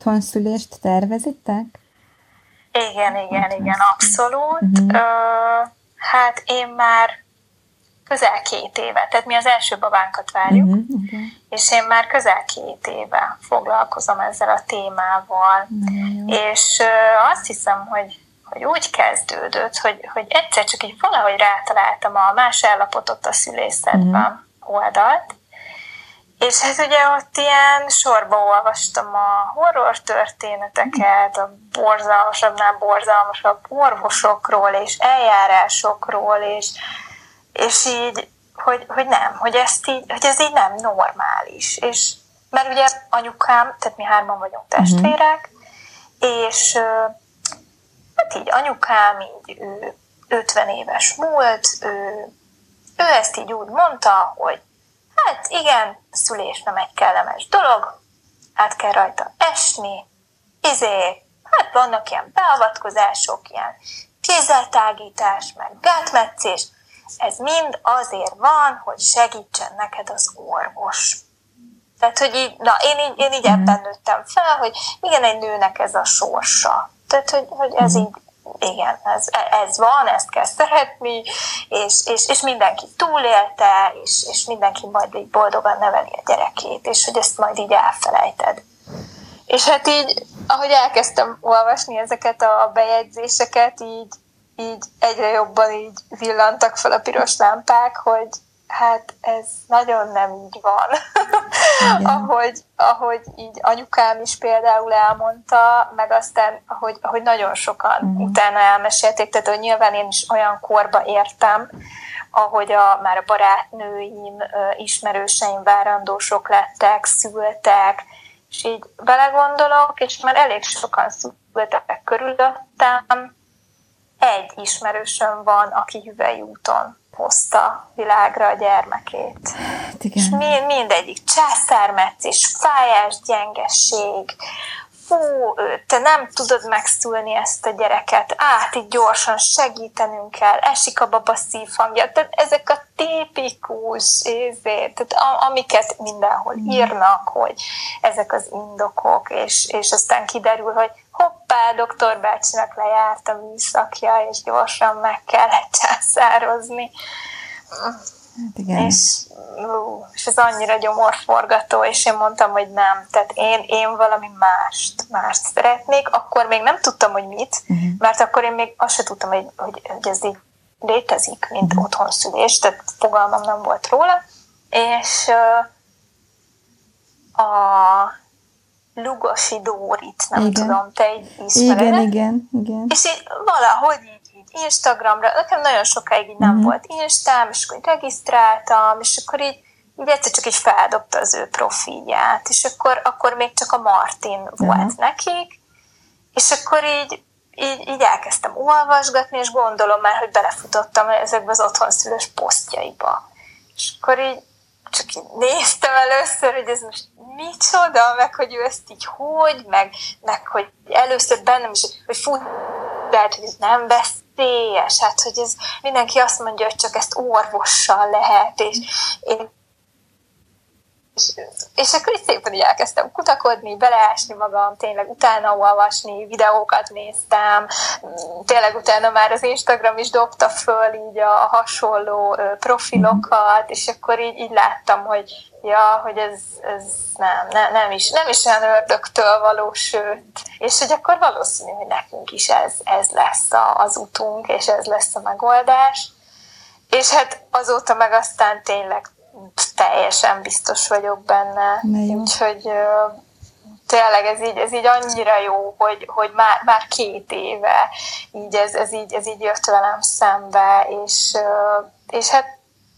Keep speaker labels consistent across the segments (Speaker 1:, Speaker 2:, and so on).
Speaker 1: otthonszülést tervezitek?
Speaker 2: Igen, igen, igen, abszolút. Uh-huh. Ö, hát én már közel két éve, tehát mi az első babánkat várjuk, uh-huh, okay. és én már közel két éve foglalkozom ezzel a témával, uh-huh. és uh, azt hiszem, hogy, hogy úgy kezdődött, hogy, hogy egyszer csak így valahogy rátaláltam a más állapotot a szülészetben uh-huh. oldalt, és hát ugye ott ilyen sorba olvastam a horror történeteket, a borzalmasabbnál borzalmasabb orvosokról és eljárásokról, és és így, hogy, hogy nem, hogy, ezt így, hogy ez így nem normális. És, mert ugye anyukám, tehát mi hárman vagyunk mhm. testvérek, uh-huh. és hát így anyukám így ő 50 éves múlt, ő, ő ezt így úgy mondta, hogy hát igen, szülés nem egy kellemes dolog, át kell rajta esni, izé, hát vannak ilyen beavatkozások, ilyen kézzeltágítás, meg gátmetszés, ez mind azért van, hogy segítsen neked az orvos. Tehát, hogy így, na, én így, én így ebben mhm. nőttem fel, hogy igen, egy nőnek ez a sorsa. Tehát, hogy, hogy ez mhm. így, igen, ez, ez van, ezt kell szeretni, és, és, és mindenki túlélte, és, és mindenki majd így boldogan neveli a gyerekét, és hogy ezt majd így elfelejted. És hát így, ahogy elkezdtem olvasni ezeket a bejegyzéseket, így így egyre jobban így villantak fel a piros lámpák, hogy hát ez nagyon nem így van. ahogy, ahogy így anyukám is például elmondta, meg aztán, ahogy, ahogy nagyon sokan uh-huh. utána elmesélték, tehát hogy nyilván én is olyan korba értem, ahogy a, már a barátnőim, ismerőseim várandósok lettek, szültek, és így belegondolok, és már elég sokan szültek körülöttem, egy ismerősöm van, aki hüvely úton hozta világra a gyermekét. Hát igen. És mind, mindegyik császármetszés, fájás, gyengeség, fú, te nem tudod megszülni ezt a gyereket, át így gyorsan segítenünk kell, esik a baba szívhangja, tehát ezek a tipikus évét, tehát amiket mindenhol írnak, hogy ezek az indokok, és, és aztán kiderül, hogy hoppá, doktor bácsinak lejárt a műszakja, és gyorsan meg kellett császározni. Hát igen. És, ú, és ez annyira gyomorforgató, és én mondtam, hogy nem. Tehát én, én valami mást, mást szeretnék. Akkor még nem tudtam, hogy mit, uh-huh. mert akkor én még azt sem tudtam, hogy, hogy, hogy ez így létezik, mint uh-huh. otthonszülés, tehát fogalmam nem volt róla. És uh, a Lugosi Dórit, nem igen. tudom, te ismered.
Speaker 1: Igen, igen, igen.
Speaker 2: És így valahogy Instagramra, nekem nagyon sokáig így nem uh-huh. volt Instám, és akkor regisztráltam, és akkor így, így egyszer csak így feldobta az ő profilját, és akkor, akkor még csak a Martin uh-huh. volt nekik, és akkor így, így, így elkezdtem olvasgatni, és gondolom már, hogy belefutottam ezekbe az otthonszülős posztjaiba. És akkor így csak így néztem először, hogy ez most micsoda, meg hogy ő ezt így hogy, meg, meg hogy először bennem is, hogy fú, lehet, hogy ez nem veszélyes, hát hogy ez mindenki azt mondja, hogy csak ezt orvossal lehet, és én és, és akkor így szépen így elkezdtem kutakodni, beleásni magam, tényleg utána olvasni, videókat néztem, tényleg utána már az Instagram is dobta föl így a hasonló profilokat, és akkor így, így láttam, hogy ja, hogy ez, ez nem, nem, nem, is, nem is olyan ördögtől való, sőt, és hogy akkor valószínű, hogy nekünk is ez, ez lesz az utunk, és ez lesz a megoldás. És hát azóta meg aztán tényleg teljesen biztos vagyok benne. Úgyhogy tényleg ez így, ez így annyira jó, hogy, hogy már, már két éve így ez, ez, így, ez így jött velem szembe, és, és hát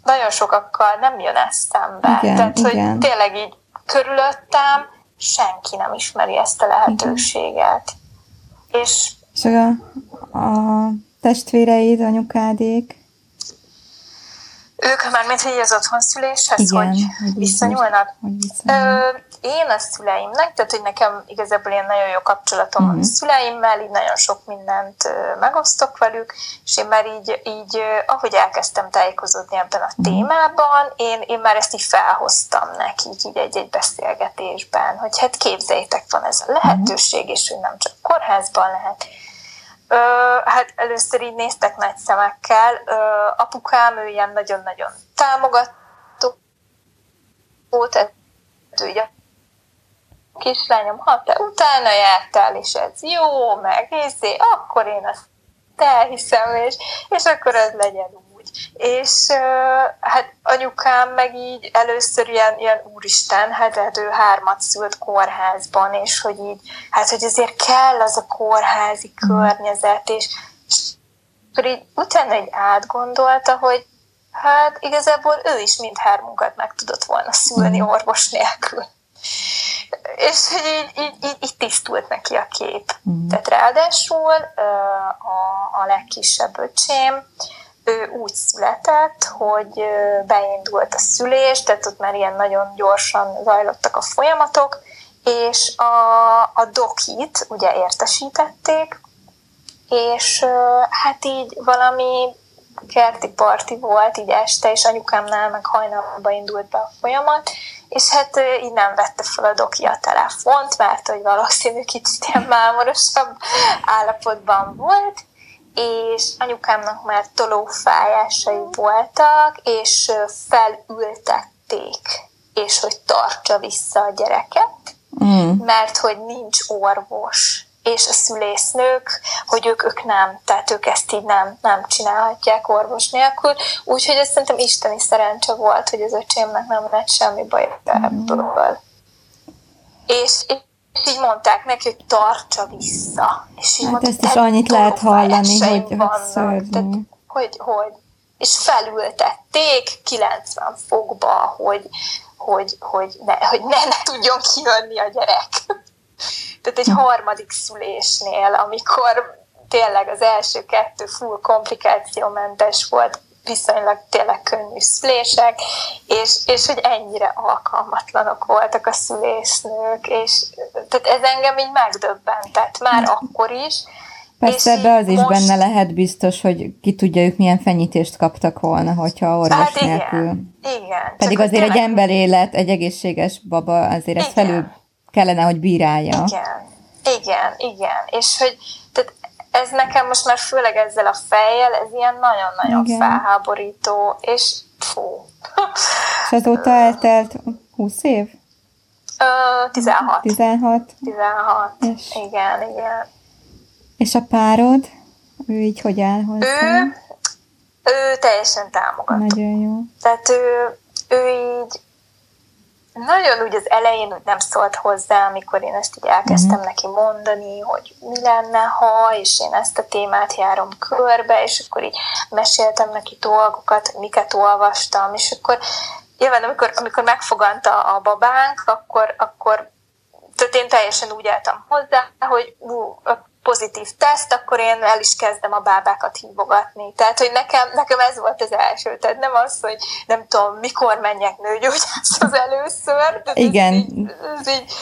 Speaker 2: nagyon sokakkal nem jön ez szembe. Igen, Tehát, igen. hogy tényleg így körülöttem senki nem ismeri ezt a lehetőséget. Igen. És,
Speaker 1: és a, a testvéreid, anyukádék,
Speaker 2: ők már mint hogy az otthonszüléshez, Igen, hogy, hogy viszonyulnak? Hogy viszonyulnak. Ö, én a szüleimnek, tehát hogy nekem igazából ilyen nagyon jó kapcsolatom mm-hmm. a szüleimmel, így nagyon sok mindent megosztok velük, és én már így, így ahogy elkezdtem tájékozódni ebben a mm-hmm. témában, én, én már ezt így felhoztam nekik így egy-egy beszélgetésben, hogy hát képzeljétek, van ez a mhm. lehetőség, és hogy nem csak kórházban lehet, Ö, hát először így néztek nagy szemekkel. Ö, apukám, ő ilyen nagyon-nagyon támogató, tehát ő így a kislányom, ha te utána jártál, és ez jó, meg izé, akkor én azt elhiszem, és, és akkor ez legyen. És hát anyukám meg így először ilyen, ilyen úristen, hát, hát ő hármat szült kórházban, és hogy így, hát hogy azért kell az a kórházi mm. környezet, és, és akkor így utána egy átgondolta, hogy hát igazából ő is mindhármunkat meg tudott volna szülni mm. orvos nélkül. És hogy így, így, így, így tisztult neki a kép. Mm. Tehát ráadásul a, a legkisebb öcsém, ő úgy született, hogy beindult a szülés, tehát ott már ilyen nagyon gyorsan zajlottak a folyamatok, és a, a dokit ugye értesítették, és hát így valami kerti parti volt így este, és anyukámnál meg hajnalban indult be a folyamat, és hát így nem vette fel a doki a telefont, mert hogy valószínű kicsit ilyen mámorosabb állapotban volt, és anyukámnak már tolófájásai voltak, és felültették, és hogy tartsa vissza a gyereket, mm. mert hogy nincs orvos, és a szülésznők, hogy ők, ők nem, tehát ők ezt így nem, nem csinálhatják orvos nélkül, úgyhogy ez szerintem isteni szerencse volt, hogy az öcsémnek nem lett semmi baj ebből. Mm. És, és így mondták neki, hogy tartsa vissza. És így
Speaker 1: hát mondta, ezt is annyit lehet hallani, hogy, hogy
Speaker 2: tehát, hogy, hogy, és felültették 90 fokba, hogy, hogy, hogy, ne, hogy ne, ne tudjon kijönni a gyerek. Tehát egy harmadik szülésnél, amikor tényleg az első kettő full komplikációmentes volt, viszonylag tényleg könnyű szülések, és, és hogy ennyire alkalmatlanok voltak a szülésznők, és tehát ez engem így megdöbbentett már akkor is.
Speaker 1: Persze ebbe az is most... benne lehet biztos, hogy ki tudja ők milyen fenyítést kaptak volna, hogyha orvos hát igen, nélkül.
Speaker 2: Igen.
Speaker 1: Pedig azért tényleg... egy ember élet, egy egészséges baba azért ezt felül kellene, hogy bírálja.
Speaker 2: Igen, igen, igen. És hogy ez nekem most már főleg ezzel a fejjel, ez ilyen nagyon-nagyon igen. felháborító, és fú.
Speaker 1: És azóta eltelt 20 év?
Speaker 2: Ö, 16.
Speaker 1: 16?
Speaker 2: 16, és, igen, igen.
Speaker 1: És a párod? Ő így hogy áll hozzá?
Speaker 2: Ő, ő teljesen támogató.
Speaker 1: Nagyon jó.
Speaker 2: Tehát ő, ő így nagyon úgy az elején úgy nem szólt hozzá, amikor én ezt így elkezdtem uh-huh. neki mondani, hogy mi lenne, ha, és én ezt a témát járom körbe, és akkor így meséltem neki dolgokat, miket olvastam, és akkor nyilván amikor, amikor megfoganta a babánk, akkor, akkor tehát én teljesen úgy álltam hozzá, hogy ú, pozitív teszt, akkor én el is kezdem a bábákat hívogatni. Tehát, hogy nekem, nekem ez volt az első. Tehát nem az, hogy nem tudom, mikor menjek nőgyógyászhoz először. De
Speaker 1: Igen.
Speaker 2: Ez így, ez így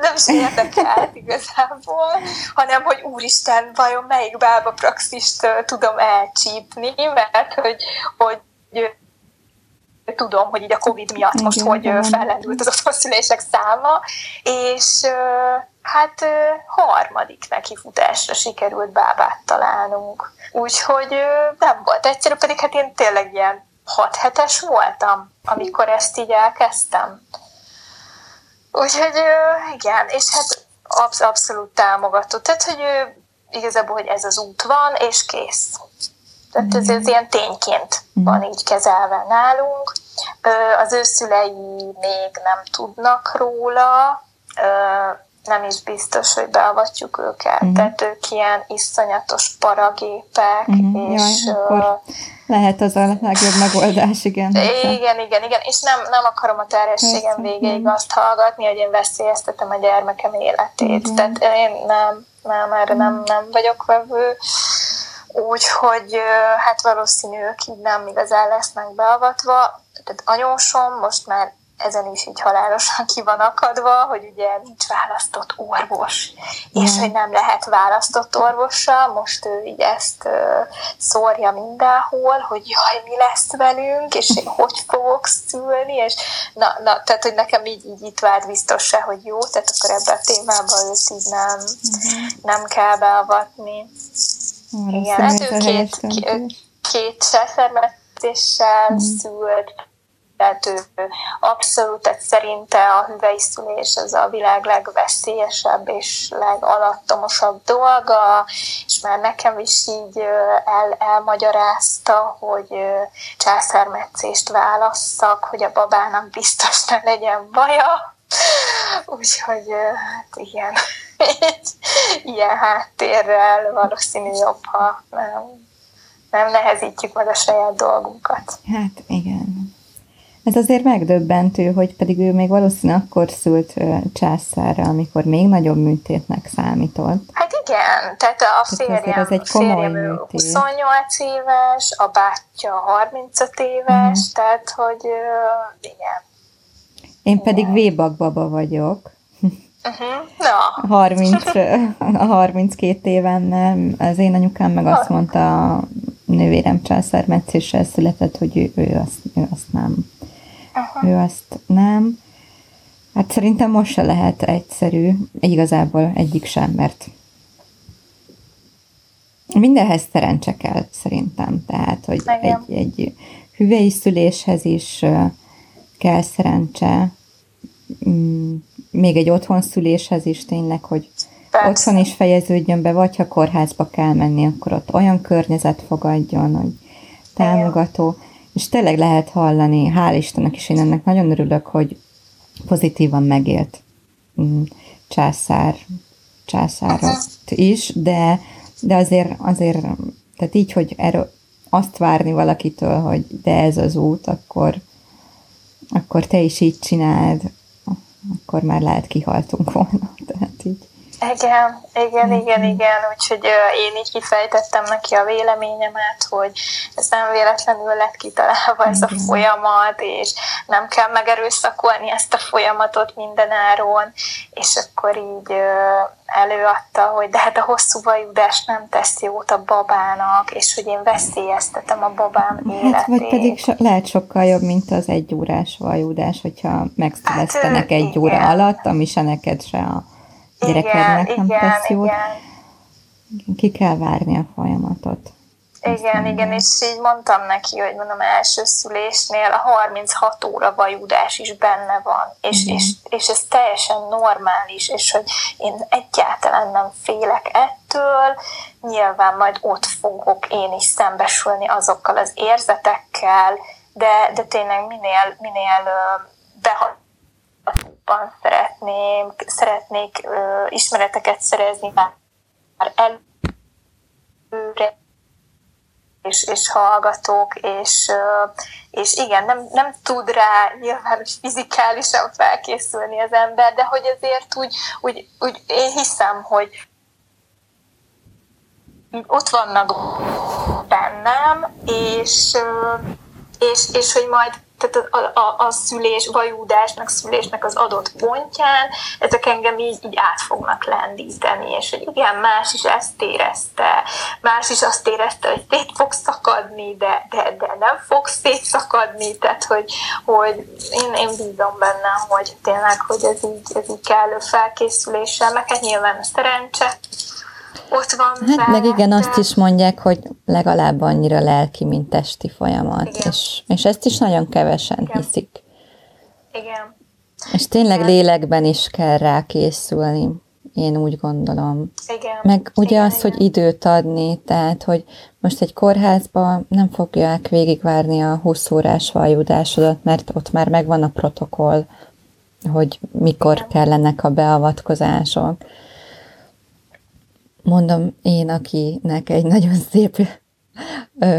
Speaker 2: nem is érdekelt igazából, hanem, hogy úristen, vajon melyik bába praxist tudom elcsípni, mert hogy, hogy tudom, hogy így a Covid miatt most, Igen, hogy fellendült az otthonszülések száma, és hát harmadik nekifutásra sikerült bábát találnunk. Úgyhogy nem volt egyszerű, pedig hát én tényleg ilyen hat hetes voltam, amikor ezt így elkezdtem. Úgyhogy igen, és hát absz- abszolút támogató. Tehát, hogy igazából, hogy ez az út van, és kész. Tehát ez, ez ilyen tényként van így kezelve nálunk. Az ő szülei még nem tudnak róla, nem is biztos, hogy beavatjuk őket. Mm. Tehát ők ilyen iszonyatos paragépek, mm. és...
Speaker 1: Jaj, akkor lehet az a legjobb megoldás, igen.
Speaker 2: Igen, igen, igen, és nem, nem akarom a terhességem végéig azt hallgatni, hogy én veszélyeztetem a gyermekem életét. Mm. Tehát én nem, nem, erre nem, nem vagyok vevő. Úgyhogy hát valószínű ők így nem igazán lesznek beavatva. Tehát anyósom most már ezen is így halálosan ki van akadva, hogy ugye nincs választott orvos, és yeah. hogy nem lehet választott orvossal, most ő így ezt uh, szórja mindenhol, hogy jaj, mi lesz velünk, és én hogy fogok szülni, és na, na tehát, hogy nekem így, így itt vált biztos se, hogy jó, tehát akkor ebben a témában őt így nem, uh-huh. nem kell beavatni. Arra Igen, hát ő két, két, két uh-huh. szült, tehát ő abszolút, tehát szerinte a hüvelyszülés az a világ legveszélyesebb és legalattomosabb dolga, és már nekem is így el, elmagyarázta, hogy császármetszést válasszak, hogy a babának biztos ne legyen baja. Úgyhogy hát igen, ilyen háttérrel valószínű jobb, ha nem, nem nehezítjük meg a saját dolgunkat.
Speaker 1: Hát igen. Ez azért megdöbbentő, hogy pedig ő még valószínűleg akkor szült császára, amikor még nagyobb műtétnek számított.
Speaker 2: Hát igen, tehát a férjem, ez egy komoly férjem műtét. 28 éves, a bátyja 35 éves, uh-huh. tehát hogy igen.
Speaker 1: Én pedig vébak baba vagyok.
Speaker 2: Uh-huh. No.
Speaker 1: 30, a 32 évemmel az én anyukám meg azt mondta, a nővérem császármetszéssel született, hogy ő, ő, azt, ő azt nem. Aha. Ő azt nem. Hát szerintem most se lehet egyszerű, igazából egyik sem, mert mindenhez szerencse kell szerintem. Tehát, hogy egy, egy hüvei szüléshez is kell szerencse, még egy otthon szüléshez is tényleg, hogy Persze. otthon is fejeződjön be, vagy ha kórházba kell menni, akkor ott olyan környezet fogadjon, hogy támogató. És tényleg lehet hallani, hál' Istennek is én ennek nagyon örülök, hogy pozitívan megélt mm, császár, császárat is, de, de azért, azért, tehát így, hogy erről azt várni valakitől, hogy de ez az út, akkor, akkor te is így csináld, akkor már lehet kihaltunk volna. Tehát így.
Speaker 2: Igen, igen, igen, igen, úgyhogy én így kifejtettem neki a véleményemet, hogy ez nem véletlenül lett kitalálva ez a folyamat, és nem kell megerőszakolni ezt a folyamatot mindenáron, és akkor így előadta, hogy de hát a hosszú vajudás nem tesz jót a babának, és hogy én veszélyeztetem a babám életét. Hát,
Speaker 1: vagy pedig so, lehet sokkal jobb, mint az egy órás vajudás, hogyha megszülesztenek hát, egy igen. óra alatt, ami se neked se a gyerekednek igen, nem tesz jót. Igen. Ki kell várni a folyamatot.
Speaker 2: Igen, igen, és így mondtam neki, hogy mondom, első szülésnél a 36 óra vajudás is benne van, és, és, és ez teljesen normális, és hogy én egyáltalán nem félek ettől, nyilván majd ott fogok én is szembesülni azokkal az érzetekkel, de, de tényleg minél, minél behat jobban szeretném, szeretnék ö, ismereteket szerezni már előre, és, és hallgatók, és, ö, és igen, nem, nem tud rá nyilván fizikálisan felkészülni az ember, de hogy azért úgy, úgy, úgy én hiszem, hogy ott vannak bennem, és, és, és hogy majd tehát a, a, a szülés, vajúdásnak, szülésnek az adott pontján, ezek engem így, így át fognak lendíteni, és hogy igen, más is ezt érezte, más is azt érezte, hogy szét fog szakadni, de, de, de nem fog szétszakadni, tehát hogy, hogy én, én bízom benne, hogy tényleg, hogy ez így, ez így kellő felkészüléssel, meg hát nyilván a szerencse, ott van.
Speaker 1: Hát meg igen, azt is mondják, hogy legalább annyira lelki, mint testi folyamat, és, és ezt is nagyon kevesen igen. hiszik.
Speaker 2: Igen.
Speaker 1: És tényleg igen. lélekben is kell rá készülni, én úgy gondolom.
Speaker 2: Igen.
Speaker 1: Meg ugye
Speaker 2: igen,
Speaker 1: az, igen. hogy időt adni, tehát, hogy most egy kórházban nem fogják végigvárni a 20 órás vajudásodat, mert ott már megvan a protokoll, hogy mikor igen. kellenek a beavatkozások mondom én, akinek egy nagyon szép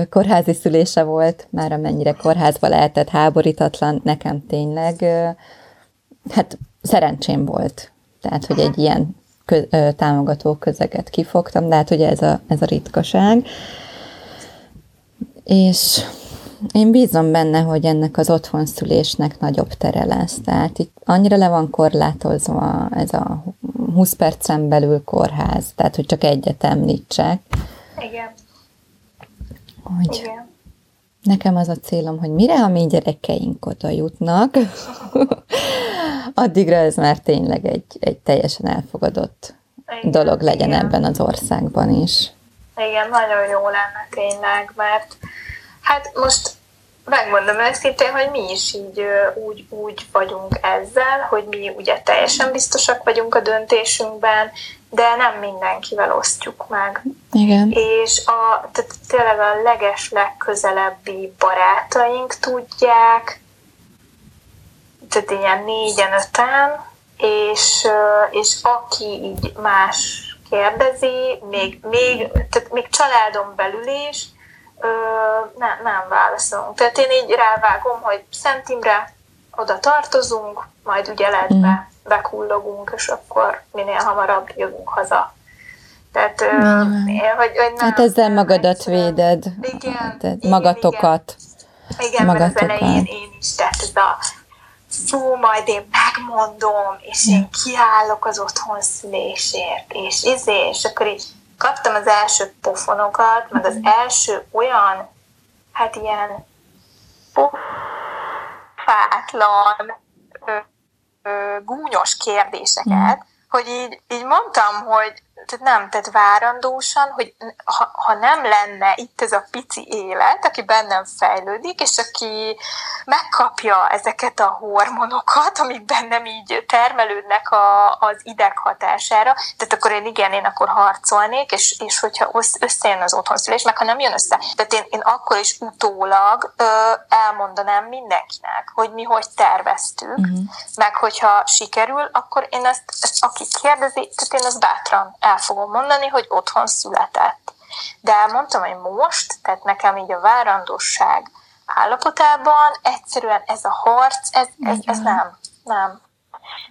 Speaker 1: kórházi szülése volt, már amennyire kórházba lehetett háborítatlan, nekem tényleg, hát szerencsém volt. Tehát, hogy egy ilyen kö, támogató közeget kifogtam, de hát ugye ez a, ez a ritkaság. És Én bízom benne, hogy ennek az otthonszülésnek nagyobb tere lesz. Tehát itt annyira le van korlátozva ez a 20 percen belül kórház, tehát hogy csak egyet említsek.
Speaker 2: Igen.
Speaker 1: Hogy Igen. Nekem az a célom, hogy mire a mi gyerekeink oda jutnak, addigra ez már tényleg egy, egy teljesen elfogadott igen, dolog legyen igen. ebben az országban is.
Speaker 2: Igen, nagyon jó lenne tényleg, mert hát most megmondom őszintén, hogy mi is így úgy, úgy vagyunk ezzel, hogy mi ugye teljesen biztosak vagyunk a döntésünkben, de nem mindenkivel osztjuk meg.
Speaker 1: Igen.
Speaker 2: És a, tehát tényleg a leges legközelebbi barátaink tudják, tehát ilyen négyen, öten, és, és aki így más kérdezi, még, még, tehát még családon belül is, nem, nem válaszolunk. Tehát én így rávágom, hogy Szent Imre, oda tartozunk, majd ugye ledbe mm. bekullogunk, és akkor minél hamarabb jövünk haza. Tehát, mm. hogy, hogy nem,
Speaker 1: hát ezzel magadat nem, véded, igen, igen, magatokat.
Speaker 2: Igen, igen magatokat. mert az elején én is, tehát ez a szó, majd én megmondom, és én kiállok az otthon szülésért, és izé, és akkor így kaptam az első pofonokat, meg az első olyan, hát ilyen fátlan, gúnyos kérdéseket, hogy így, így mondtam, hogy tehát nem, tehát várandósan, hogy ha, ha nem lenne itt ez a pici élet, aki bennem fejlődik, és aki megkapja ezeket a hormonokat, amik bennem így termelődnek a, az ideg hatására, tehát akkor én igen, én akkor harcolnék, és, és hogyha összejön az otthonszülés, meg ha nem jön össze, tehát én, én akkor is utólag ö, elmondanám mindenkinek, hogy mi hogy terveztük, uh-huh. meg hogyha sikerül, akkor én ezt, ezt aki kérdezi, tehát én ezt bátran el fogom mondani, hogy otthon született. De elmondtam, hogy most, tehát nekem így a várandosság állapotában egyszerűen ez a harc, ez, ez, ez nem, nem.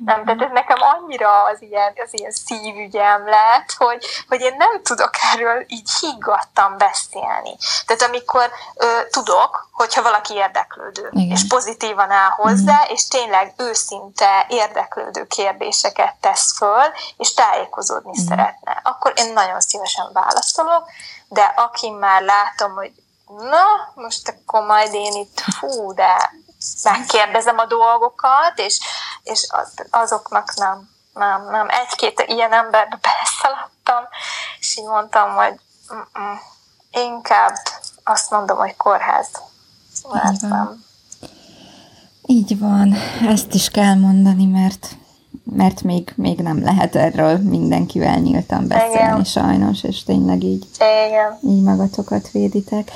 Speaker 2: Nem, tehát ez nekem annyira az ilyen, az ilyen szívügyem lett, hogy, hogy én nem tudok erről így higgadtan beszélni. Tehát amikor ö, tudok, hogyha valaki érdeklődő, Igen. és pozitívan áll hozzá, mm. és tényleg őszinte érdeklődő kérdéseket tesz föl, és tájékozódni mm. szeretne, akkor én nagyon szívesen válaszolok, de aki már látom, hogy na, most akkor majd én itt, fú, de megkérdezem a dolgokat, és, és az, azoknak nem, nem, nem. Egy-két ilyen emberbe beleszaladtam, és így mondtam, hogy mm-mm, inkább azt mondom, hogy kórház. Mert nem.
Speaker 1: Így van, ezt is kell mondani, mert mert még, még nem lehet erről mindenkivel nyíltan beszélni Igen. sajnos, és tényleg így,
Speaker 2: Igen.
Speaker 1: így magatokat véditek.